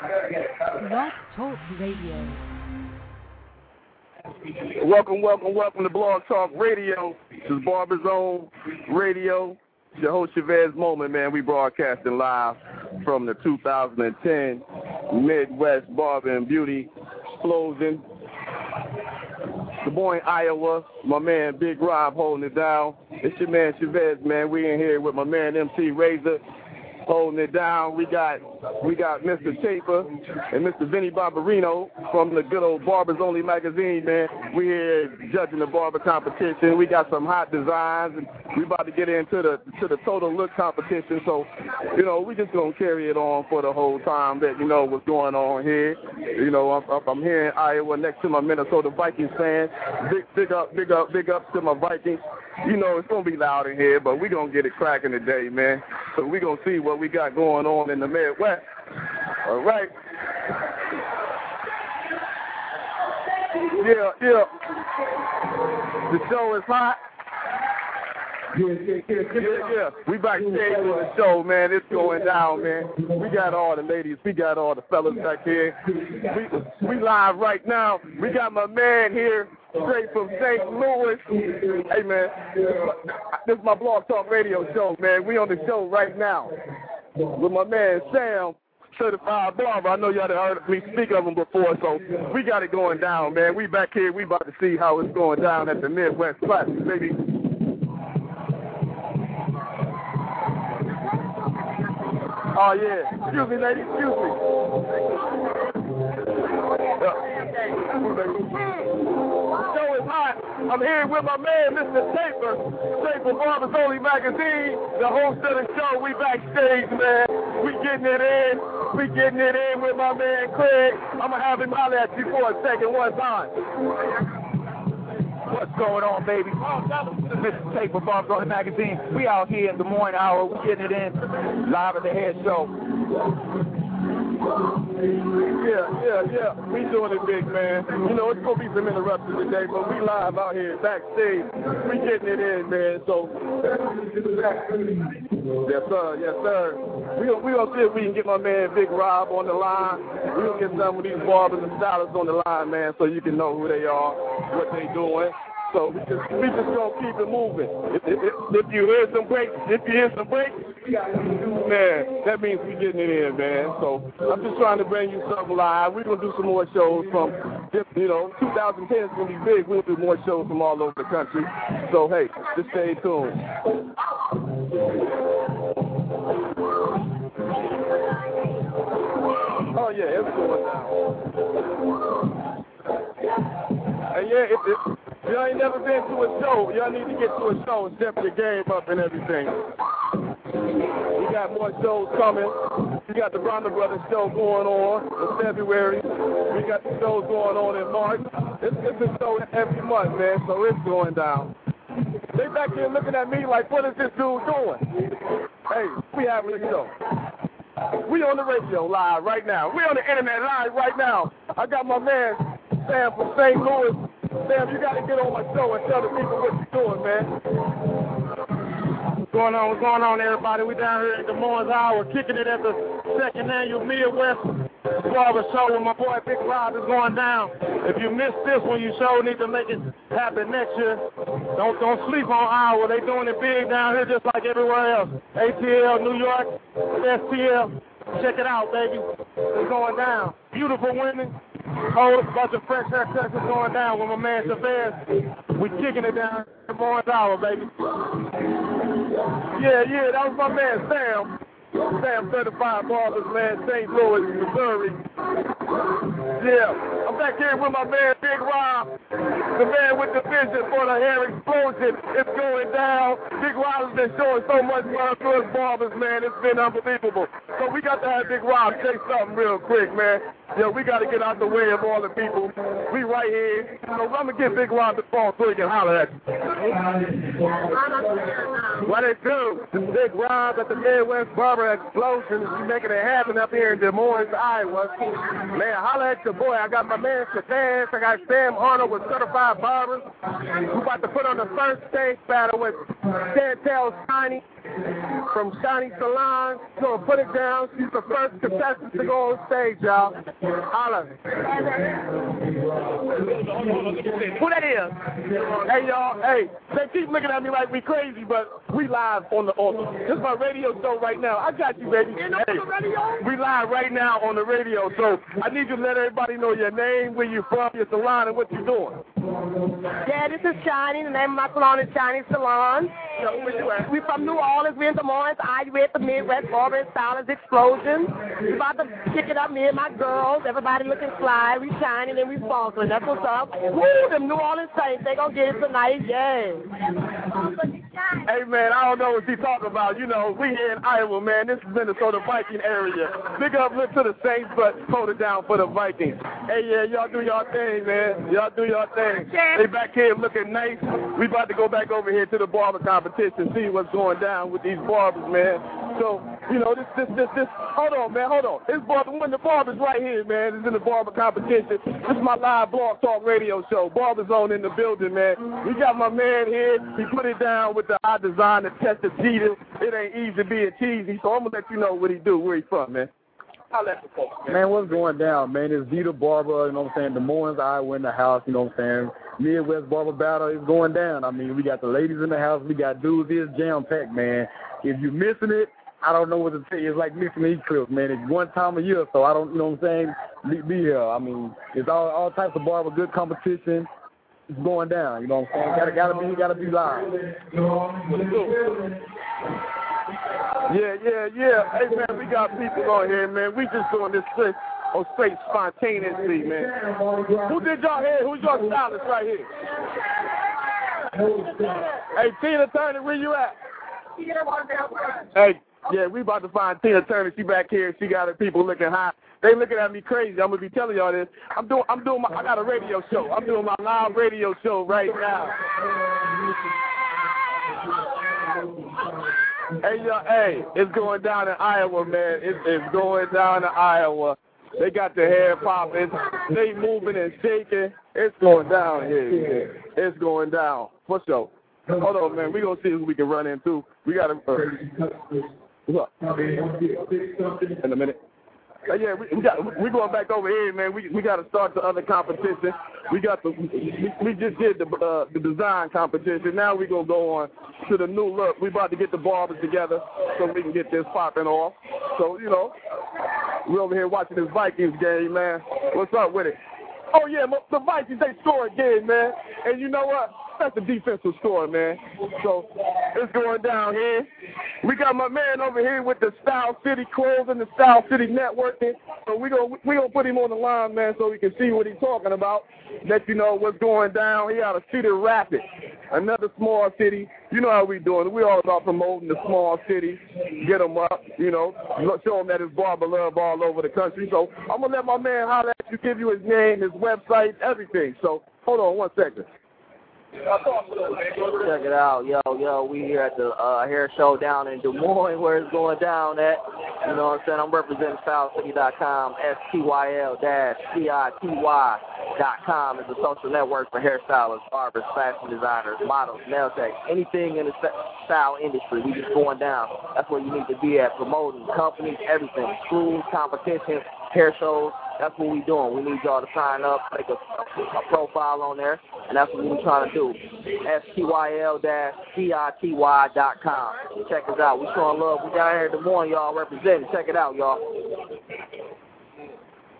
Talk Radio. Welcome, welcome, welcome to Blog Talk Radio. This is Barber Zone Radio. Your host Chavez Moment, man. We broadcasting live from the 2010 Midwest Barber and Beauty Explosion. Des Moines, Iowa. My man Big Rob holding it down. It's your man Chavez, man. We in here with my man MC Razor holding it down. We got we got Mr. Taper and Mr. Vinny Barberino from the good old Barbers Only magazine, man. We here judging the barber competition. We got some hot designs and we about to get into the to the total look competition. So, you know, we just gonna carry it on for the whole time that you know what's going on here. You know, I'm, I'm here in Iowa next to my Minnesota Vikings fans. Big big up, big up, big up to my Vikings. You know, it's gonna be loud in here, but we gonna get it cracking today, man. So we gonna see what we got going on in the Midwest. All right. Yeah, yeah. The show is hot. Yeah, yeah. We backstage with the show, man. It's going down, man. We got all the ladies. We got all the fellas back here. We we live right now. We got my man here, straight from St. Louis. Hey, man. This is my Blog Talk Radio show, man. We on the show right now with my man Sam certified barber. I know y'all heard me speak of him before, so we got it going down, man. We back here. We about to see how it's going down at the Midwest Classic, baby. Oh yeah. Excuse me, lady. Excuse me. Show is hot. I'm here with my man, Mr. Taper, Taper Barbers Only Magazine, the host of the show. We backstage, man. We getting it in. We getting it in with my man Craig. I'm gonna have him holler at you for a second, one time. What's going on, baby? Mr. Taper Barbers Only Magazine. We out here in Des Moines, Iowa. We getting it in live at the head show. Yeah, yeah, yeah. We doing it big, man. You know, it's gonna be some interruptions today, but we live out here backstage. We getting it in, man. So, yes, sir, yes, sir. We we gonna see if we can get my man Big Rob on the line. We gonna get some of these barbers and stylists on the line, man, so you can know who they are, what they doing. So we just we just gonna keep it moving. If, if, if you hear some breaks, if you hear some breaks, man, that means we getting it in, man. So I'm just trying to bring you something live. We're gonna do some more shows from, you know, 2010 is gonna be big. We'll do more shows from all over the country. So hey, just stay tuned. Oh yeah, it's going down. And yeah, if, if y'all ain't never been to a show, y'all need to get to a show and step your game up and everything. We got more shows coming. We got the Bronner Brothers show going on in February. We got the shows going on in March. It's, it's a show every month, man, so it's going down. They back here looking at me like, what is this dude doing? Hey, we having a show. We on the radio live right now. We on the internet live right now. I got my man Sam from St. Louis. Sam, you got to get on my show and tell the people what you're doing, man. What's going on? What's going on, everybody? We down here in Des Moines, Iowa, kicking it at the second annual Midwest Barber Show with my boy Big Rob is going down. If you missed this one, you sure need to make it happen next year. Don't don't sleep on Iowa. They doing it big down here just like everywhere else. ATL, New York, STL. Check it out, baby. It's going down. Beautiful women. Whole bunch of fresh haircuts is going down with my man Chavez. We kicking it down Moines, Iowa, baby. Yeah, yeah, that was my man Sam. Sam Certified Barbers, man, St. Louis, Missouri. Yeah, back here with my man Big Rob, the man with the vision for the hair explosion. It's going down. Big Rob has been showing so much love to his barbers, man. It's been unbelievable. So we got to have Big Rob say something real quick, man. Yo, we got to get out the way of all the people. We right here. So I'm going to get Big Rob the phone so he can holler at you. What it do? Big Rob at the Midwest Barber Explosion. We making it happen up here in Des Moines, Iowa. Man, holler at your boy. I got my man Chavez. I got Sam Arnold with Certified Barbers. We about to put on the first stage battle with Chantel Shiny from Shiny Salon. So put it down. She's the first contestant to go on stage, y'all. Holla. Who that is? Hey, y'all. Hey, they keep looking at me like we crazy, but we live on the on. This is my radio show right now. I got you, baby. Hey, we live right now on the radio, so I need you to let everybody know your name, where you from, your salon, and what you're doing. Yeah, this is Shiny. The name of my salon is Shiny Salon. Yo, where you? We from New Orleans. We in Des Moines. I with the Midwest and Stylist Explosion. We're about to kick it up. Me and my girls. Everybody looking fly. We shining and we sparkling. That's what's up. Woo! Them New Orleans Saints. They gonna get it tonight. Yeah. Hey man, I don't know what she's talking about. You know, we here in Iowa, man. This is Minnesota Viking area. Big uplift to the Saints, but hold it down for the Vikings. Hey yeah, y'all do y'all thing, man. Y'all do y'all thing. They back here looking nice. We about to go back over here to the barber competition, see what's going down with these barbers, man. So, you know, this, this, this, this. Hold on, man. Hold on. This barber, when the barber's right here, man. Is in the barber competition. This is my live blog talk radio show. Barber Zone in the building, man. We got my man here. He put it down with the I design the test of Jeter. It ain't easy being cheesy, so I'm gonna let you know what he do, where he from, man. I'll let the folks. Man, what's going down, man? It's Vita Barber, you know what I'm saying? Des Moines, Iowa in the house, you know what I'm saying? Midwest Barber Battle is going down. I mean, we got the ladies in the house, we got dudes, it's jam packed, man. If you're missing it, I don't know what to tell you. It's like missing these clips, man. It's one time a year, so I don't, you know what I'm saying? Be, be here. I mean, it's all all types of barber, good competition. It's going down, you know what I'm saying? Gotta gotta be gotta be live. Yeah, yeah, yeah. Hey man, we got people on here, man. We just doing this thing on straight spontaneously, man. Who did y'all here? Who's your stylist right here? Hey, Tina Turner, where you at? Hey, yeah, we about to find Tina Turner. She back here. She got her people looking hot. They looking at me crazy. I'm gonna be telling y'all this. I'm doing. I'm doing my. I got a radio show. I'm doing my live radio show right now. Hey, yo, hey, it's going down in Iowa, man. It, it's going down in Iowa. They got the hair popping. They moving and shaking. It's going down here. It's going down. For sure. Hold on, man. We gonna see who we can run into. We got to. Uh, what? In a minute. Uh, yeah, we, we got we going back over here, man. We we got to start the other competition. We got the we, we just did the uh, the design competition. Now we gonna go on to the new look. We about to get the barbers together so we can get this popping off. So you know, we over here watching this Vikings game, man. What's up with it? Oh yeah, the Vikings they score again, man. And you know what? That's a defensive score, man. So it's going down here. We got my man over here with the Style City clothes and the Style City networking. So we gonna we gonna put him on the line, man, so we can see what he's talking about. Let you know what's going down. He out of Cedar Rapids, another small city. You know how we doing. We all about promoting the small city, get them up, you know, show them that it's barber love all over the country. So I'm gonna let my man holler at you, give you his name, his website, everything. So hold on one second. Check it out, yo, yo. We here at the uh, hair show down in Des Moines, where it's going down at. You know what I'm saying? I'm representing StyleCity.com, S-T-Y-L-C-I-T-Y.com is a social network for hairstylists, barbers, fashion designers, models, nail techs, anything in the style industry. We just going down. That's where you need to be at, promoting companies, everything, schools, competitions, hair shows. That's what we doing. We need y'all to sign up, make a, a profile on there, and that's what we're trying to do. S-T-Y-L-C-I-T-Y dot com. Check us out. We showing love. We down here in Des Moines, y'all representing. Check it out, y'all.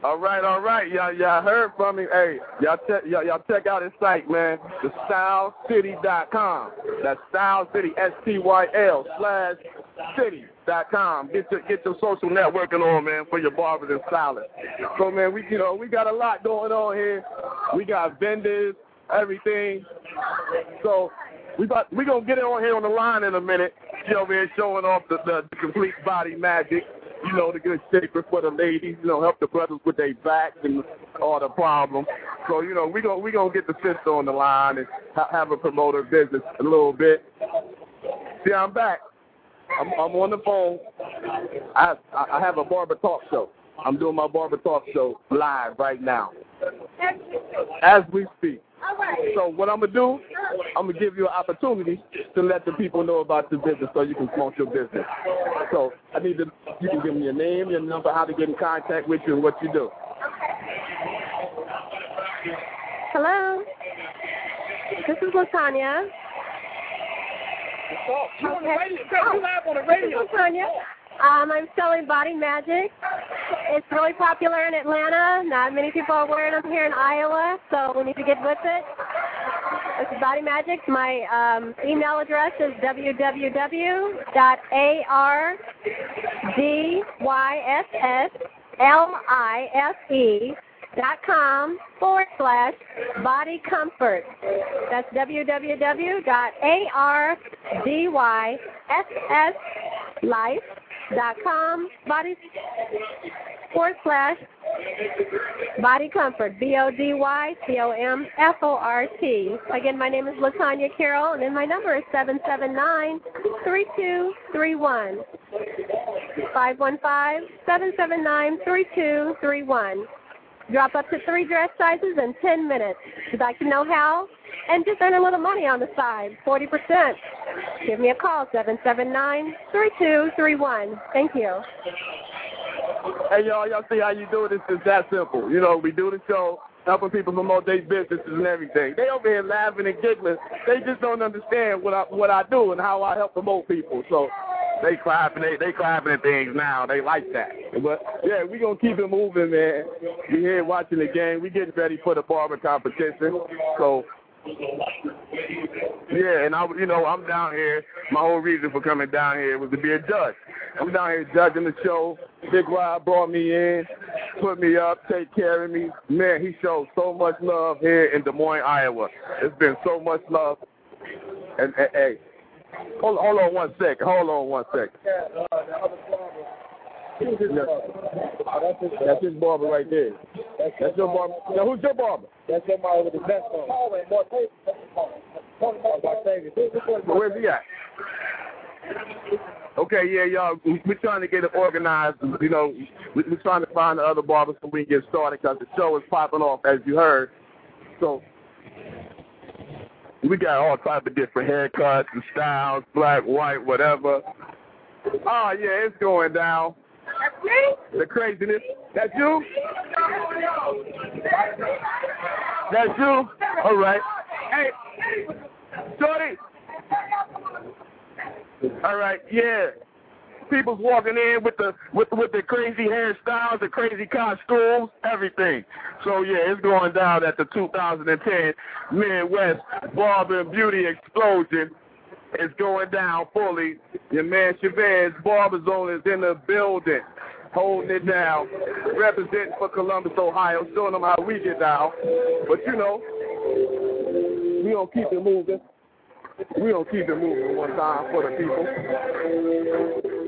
All right, all right, y'all, y'all heard from me. Hey, y'all check, y'all, y'all check out his site, man. The StyleCity.com. That's Style City, S-T-Y-L slash city Get your get your social networking on, man, for your barbers and stylists. So, man, we you know we got a lot going on here. We got vendors, everything. So we about we gonna get it on here on the line in a minute. She over here showing off the, the, complete body magic you know, the good shaper for the ladies, you know, help the brothers with their backs and all the problems. So, you know, we gonna we gonna get the sister on the line and ha- have a promoter business a little bit. See, I'm back. I'm I'm on the phone. I I have a barber talk show. I'm doing my barber talk show live right now, as we speak. So what I'm gonna do? I'm gonna give you an opportunity to let the people know about the business so you can promote your business. So I need to you can give me your name, your number, how to get in contact with you, and what you do. Hello. This is Latanya. You on the radio? You live on the radio. This is Latanya. Um, I'm selling Body Magic. It's really popular in Atlanta. Not many people are wearing them here in Iowa, so we need to get with it. This is Body Magic. My um, email address is www.ardysse dot com forward slash body comfort. That's www.ardysse dot a r d y s s life dot com body forward slash body comfort b o d y c o m f o r t. Again, my name is Latanya Carroll, and then my number is seven seven nine three two three one five one five seven seven nine three two three one. Drop up to three dress sizes in 10 minutes. You'd like to know how? And just earn a little money on the side, 40%. Give me a call, 779-3231. Thank you. Hey y'all, y'all see how you do this? It's just that simple. You know, we do the show, helping people promote their businesses and everything. They over here laughing and giggling. They just don't understand what I what I do and how I help promote people. So they clapping, they they clapping at things now. They like that. But yeah, we gonna keep it moving, man. We here watching the game. We getting ready for the barber competition. So yeah, and I, you know, I'm down here. My whole reason for coming down here was to be a judge. I'm down here judging the show. Big Rob brought me in, put me up, take care of me. Man, he showed so much love here in Des Moines, Iowa. It's been so much love. And, and hey, hold, hold on one second. Hold on one second. That's his barber right there. That's your barber. Now, who's your barber? That's your man with the best on. Where's he at? Okay, yeah, y'all. We're trying to get it organized. You know, we're trying to find the other barbers so we can get started because the show is popping off, as you heard. So we got all type of different haircuts and styles, black, white, whatever. Oh yeah, it's going down. That's me? The craziness. That's you? That's you? All right. Hey, Shorty. All right, yeah. People's walking in with the with with the crazy hairstyles, the crazy costumes, everything. So yeah, it's going down at the 2010 Midwest Barber and Beauty Explosion. It's going down fully. Your man Chavez Barber Zone is in the building, holding it down, representing for Columbus, Ohio, showing them how we get down. But you know, we gonna keep it moving. We gonna keep it moving one time for the people.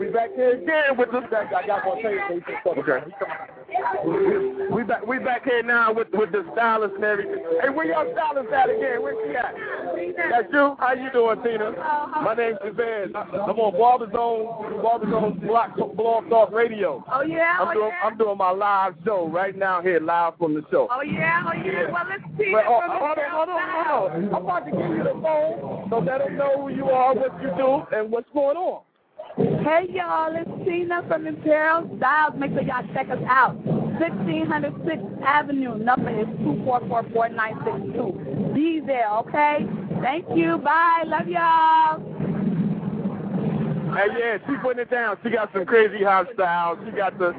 We back here again with the. I got one thing. Okay. We back. We back here now with with the stylist and everything. Hey, where y'all stylist at again? Where she at? That's you. How you doing, Tina? My name's Chavez. I'm on Barber Zone, Barber Zone Block Blog Talk Radio. Oh, yeah? I'm oh, doing yeah? I'm doing my live show right now here, live from the show. Oh, yeah? Oh, yeah? Well, let's see. But, oh, from the hold on, hold on, hold on. I'm about to give you the phone so let them know who you are, what you do, and what's going on. Hey y'all, it's Tina from Imperial Styles. Make sure y'all check us out. 1606th Avenue. Number is 2444962. Be there, okay? Thank you. Bye. Love y'all. Hey, yeah, she putting it down. She got some crazy hot styles. She got the.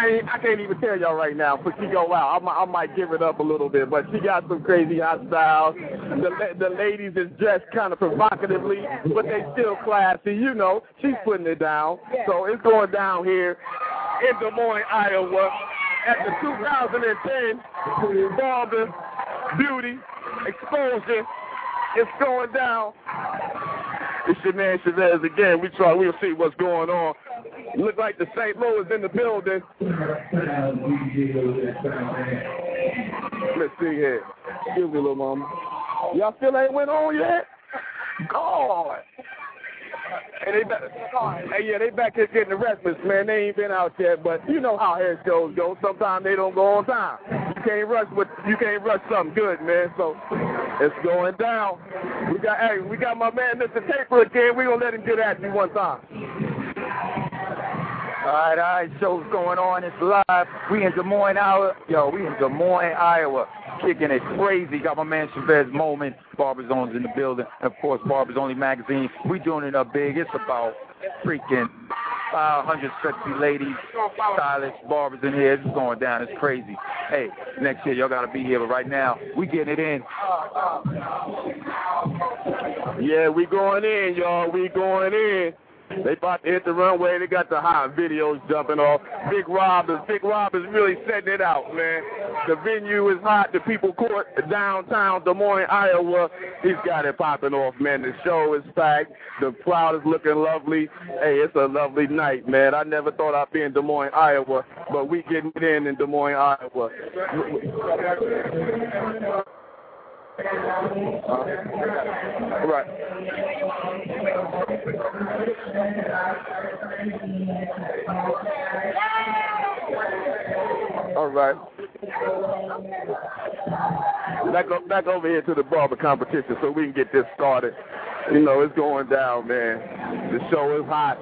I I can't even tell y'all right now, but she go out. I, might- I might give it up a little bit, but she got some crazy hot styles. The the ladies is dressed kind of provocatively, but they still classy. You know, she's putting it down. So it's going down here in Des Moines, Iowa, at the 2010 Barber Beauty Exposure. It's going down. It's your man Chavez again. We try. We'll see what's going on. Look like the St. Louis in the building. Let's see here. Excuse me, little mama. Y'all still ain't went on yet? God. Hey, they back, hey, yeah, they back here getting the breakfast, man. They ain't been out yet, but you know how hair shows go. Sometimes they don't go on time. You can't rush what you can't rush something good, man. So it's going down. We got hey, we got my man Mr. Taper again. We gonna let him get at you one time. All right, all right, show's going on. It's live. We in Des Moines, Iowa. Yo, we in Des Moines, Iowa. Kicking it crazy. Got my man Chavez Moment. Barber Zone's in the building. And of course, Barbers Only Magazine. We doing it up big. It's about freaking 500 sexy ladies, stylists, barbers in here. It's going down. It's crazy. Hey, next year y'all got to be here. But right now, we getting it in. Yeah, we going in, y'all. We going in. They about to hit the runway. They got the hot videos jumping off. Big Rob is Big Rob is really setting it out, man. The venue is hot. The people court downtown Des Moines, Iowa. He's got it popping off, man. The show is packed. The crowd is looking lovely. Hey, it's a lovely night, man. I never thought I'd be in Des Moines, Iowa, but we getting it in in Des Moines, Iowa. Right. All right. Back, up, back over here to the barber competition so we can get this started. You know, it's going down, man. The show is hot.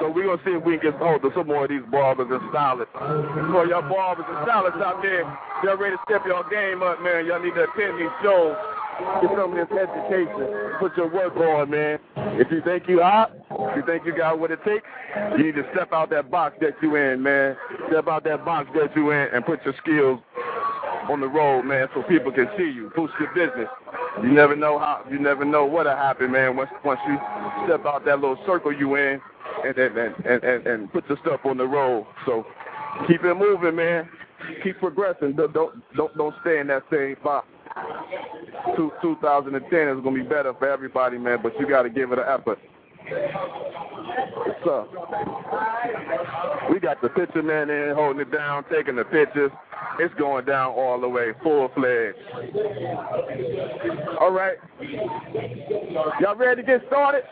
So we're going to see if we can get hold of some more of these barbers and stylists. For y'all barbers and stylists out there, y'all ready to step your game up, man. Y'all need to attend these shows. Get some of this education. Put your work on, man. If you think you hot, if you think you got what it takes, you need to step out that box that you in, man. Step out that box that you in and put your skills on the road, man, so people can see you. Boost your business. You never know how. You never know what'll happen, man. Once once you step out that little circle you in, and and and and, and put your stuff on the road. So keep it moving, man. Keep progressing. Don't don't don't, don't stay in that same box. Two, 2010 is gonna be better for everybody, man. But you got to give it an effort. What's up? We got the picture man in holding it down, taking the pictures. It's going down all the way, full fledged. All right. Y'all ready to get started?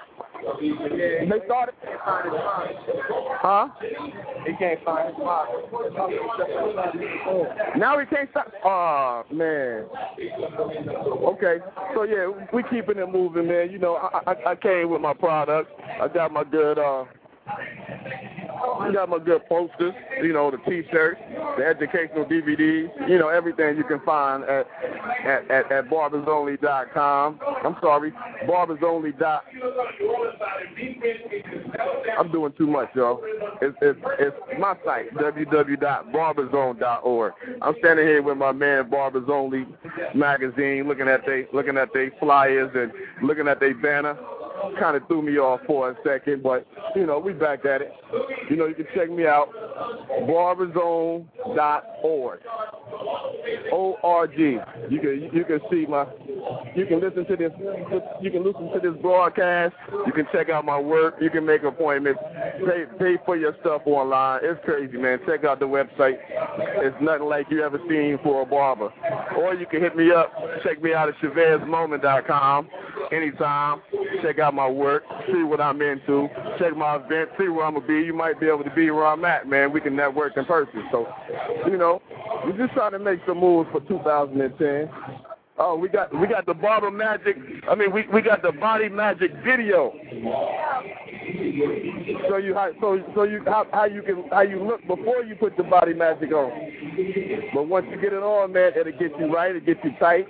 They started? Huh? He can't find his. Now he can't stop. Oh, man. Okay. So, yeah, we keeping it moving, man. You know, I, I, I came with my product. I got my good, uh, I got my good posters, you know, the T-shirts, the educational DVDs, you know, everything you can find at at, at, at barbersonly.com. I'm sorry, barbersonly. dot. I'm doing too much, y'all. It's, it's, it's my site, www.barberzone.org. I'm standing here with my man Barbers Only magazine, looking at they looking at they flyers and looking at their banner kind of threw me off for a second, but you know, we back at it. You know, you can check me out, barberzone.org. O R G. You can you can see my you can listen to this you can listen to this broadcast. You can check out my work. You can make appointments. Pay pay for your stuff online. It's crazy, man. Check out the website. It's nothing like you ever seen for a barber. Or you can hit me up. Check me out at ChavezMoment.com anytime. Check out my work. See what I'm into. Check my event. See where I'm gonna be. You might be able to be where I'm at, man. We can network in person. So, you know, we just trying to make some moves for 2010. Oh, we got we got the barber magic. I mean, we we got the body magic video. So you how so so you how how you can how you look before you put the body magic on. But once you get it on, man, it'll get you right. It'll get you tight.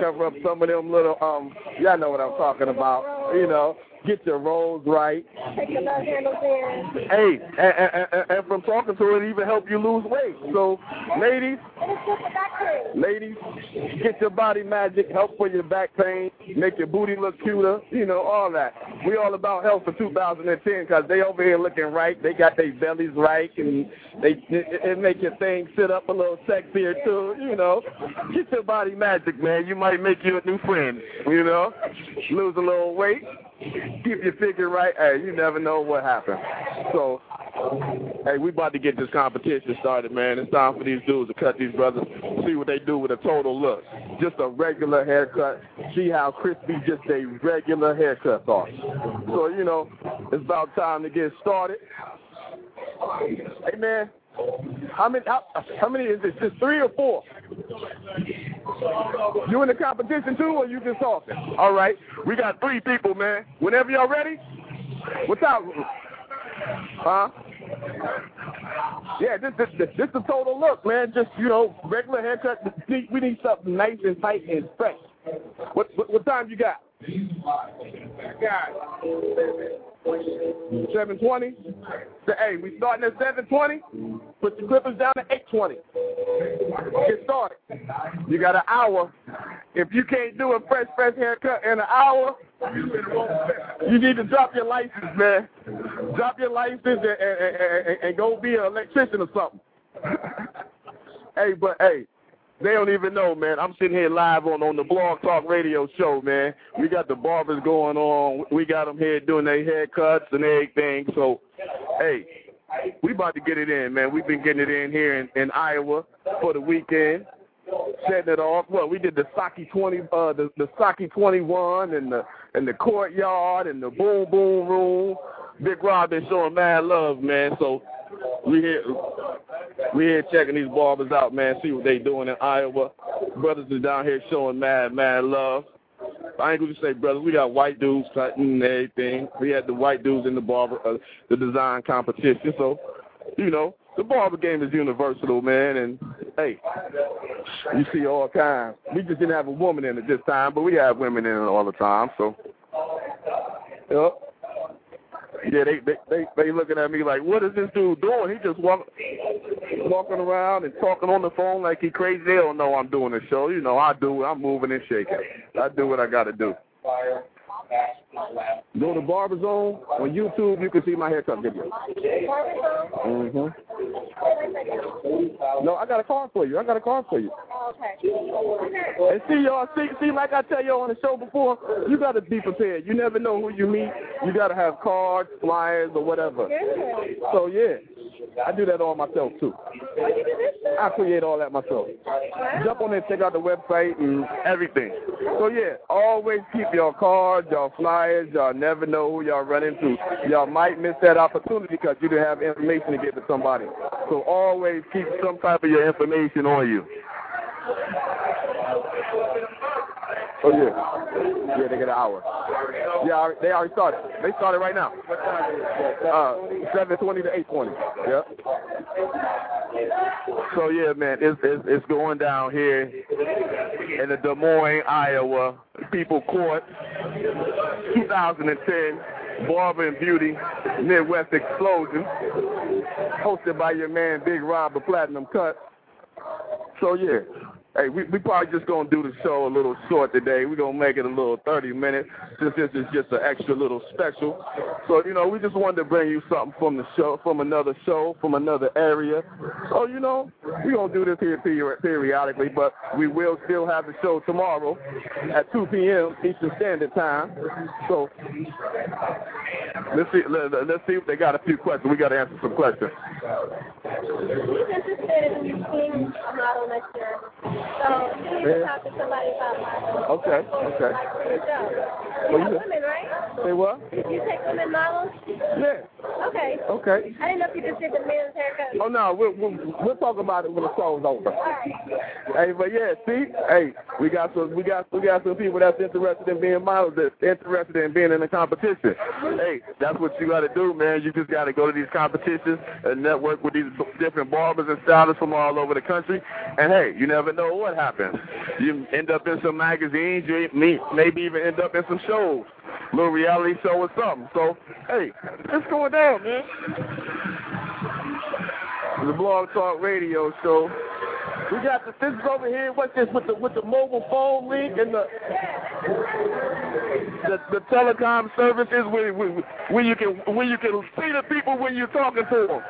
Cover up some of them little um. Y'all know what I'm talking about. You know, get your rolls right. Take your love handles in. Hey, and, and, and, from talking to it, even help you lose weight. So, ladies, And it's just a back pain. ladies, get your body magic, help for your back pain, make your booty look cuter, you know, all that. We all about health for 2010 because they over here looking right. They got their bellies right, and they it, it make your thing sit up a little sexier too, you know. Get your body magic, man. You might make you a new friend, you know. Lose a little weight, keep your figure right. Hey, you never know what happens. So, hey, we about to get this competition started, man. It's time for these dudes to cut these brothers, see what they do with a total look. Just a regular haircut. See how crispy just a regular haircut are. So, you know, it's about time to get started. Hey, man, How many? How, how many is this? Just three or four? You in the competition too, or you just talking? All right, we got three people, man. Whenever y'all ready. What's up? Huh? Yeah, this this this, this the total look, man. Just you know, regular haircut. We need, something nice and tight and fresh. What what, what time you got? Seven twenty. Hey, we starting at seven twenty. Put the clippers down at eight twenty. Get started. You got an hour. If you can't do a fresh, fresh haircut in an hour, you need to drop your license, man. Drop your license and, and, and, and go be an electrician or something. hey, but hey, they don't even know, man. I'm sitting here live on on the Blog Talk Radio show, man. We got the barbers going on. We got them here doing their haircuts and everything. So, hey, we about to get it in, man. We've been getting it in here in, in Iowa for the weekend, setting it off. Well, we did the Saki 20, uh, the the Saki 21, and the and the courtyard and the Boom Boom Room. Big Rob been showing mad love, man. So we here we here checking these barbers out, man. See what they doing in Iowa. Brothers are down here showing mad mad love. I ain't gonna say brother. We got white dudes cutting and everything. We had the white dudes in the barber, uh, the design competition. So, you know, the barber game is universal, man. And hey, you see all kinds. We just didn't have a woman in it this time, but we have women in it all the time. So, yep. Yeah, they they they they looking at me like, what is this dude doing? He just walk walking around and talking on the phone like he crazy. They don't know I'm doing a show. You know, I do. I'm moving and shaking. I do what I got to do. Go to Barber Zone on YouTube. You can see my haircut video. Mhm. No, I got a card for you. I got a card for you. And see y'all, see, see, like I tell y'all on the show before, you got to be prepared. You never know who you meet. You got to have cards, flyers, or whatever. So yeah, I do that all myself too. I create all that myself. Jump on there, check out the website and everything. So yeah, always keep your cards, your flyers. Y'all never know who y'all run into. Y'all might miss that opportunity because you didn't have information to give to somebody. So always keep some type of your information on you. Oh yeah, yeah, they get an hour. Yeah, they already started. They started right now. Uh, seven twenty to eight twenty. Yeah. So yeah, man, it's, it's it's going down here in the Des Moines, Iowa People Court, 2010 Barber and Beauty Midwest Explosion, hosted by your man Big Rob of Platinum Cut. So yeah, hey, we we probably just gonna do the show a little short today. We're gonna make it a little 30 minutes since this is just an extra little special. So you know, we just wanted to bring you something from the show, from another show, from another area. So you know, we're gonna do this here peri- periodically, but we will still have the show tomorrow at 2 p.m. Eastern Standard Time. So let's see, let, let's see if they got a few questions. We got to answer some questions. He's interested in. So he needs to talk to somebody about models. Okay, okay. Like for. You Well, have you- women, right? Say what? You take women models? Yeah. Okay. Okay. I didn't know if you just did the men's haircut. Oh no, we'll, we'll we'll talk about it when the show's over. All right. Hey, but yeah, see, hey, we got some, we got, we got some people that's interested in being models, that's interested in being in the competition. Hey, that's what you got to do, man. You just got to go to these competitions and network with these different barbers and stylists from all over the country. And hey, you never know what happens. You end up in some magazines, you may- maybe even end up in some shows, little reality show or something. So, hey, it's going down, man. The Blog Talk Radio Show. We got the this is over here. What's this with the with the mobile phone link and the the, the telecom services where where you can where you can see the people when you're talking to them.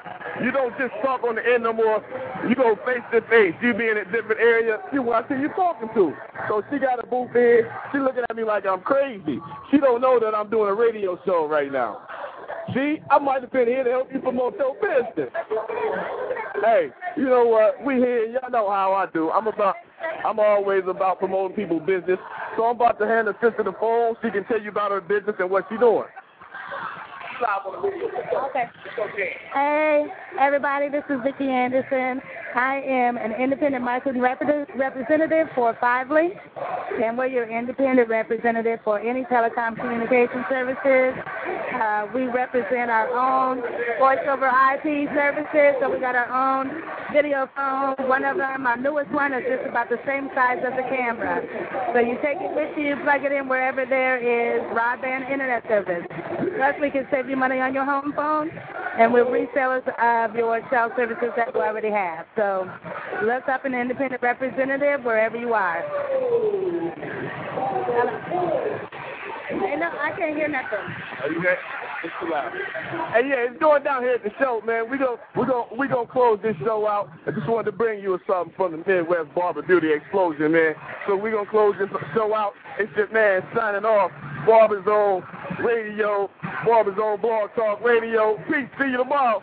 You don't just talk on the end no more. You go face to face. You be in a different area. You watch who you talking to. So she got a booth in. She looking at me like I'm crazy. She don't know that I'm doing a radio show right now. See, I might have been here to help you promote your business. Hey, you know what? We here. Y'all know how I do. I'm about. I'm always about promoting people's business. So I'm about to hand the sister the phone. She can tell you about her business and what she's doing. Okay. Okay. Hey, everybody, this is Vicki Anderson. I am an independent marketing rep- representative for 5LINX, and we're your independent representative for any telecom communication services. Uh, we represent our own voice over IP services, so we got our own video phone. One of them, our newest one, is just about the same size as the camera. So you take it with you, plug it in wherever there is broadband internet service. Plus, we can save you money on your home phone, and we're resellers of your cell services that you already have. So look up an independent representative wherever you are. Hey, no, I can't hear nothing. Are you there? It's too loud. Hey, yeah, it's going down here at the show, man. We go, we go, we gonna close this show out. I just wanted to bring you something from the Midwest Barber Beauty Explosion, man. So we gonna close this show out. It's your man signing off. Barber Zone Radio, Barber Zone Blog Talk Radio. Peace. See you tomorrow.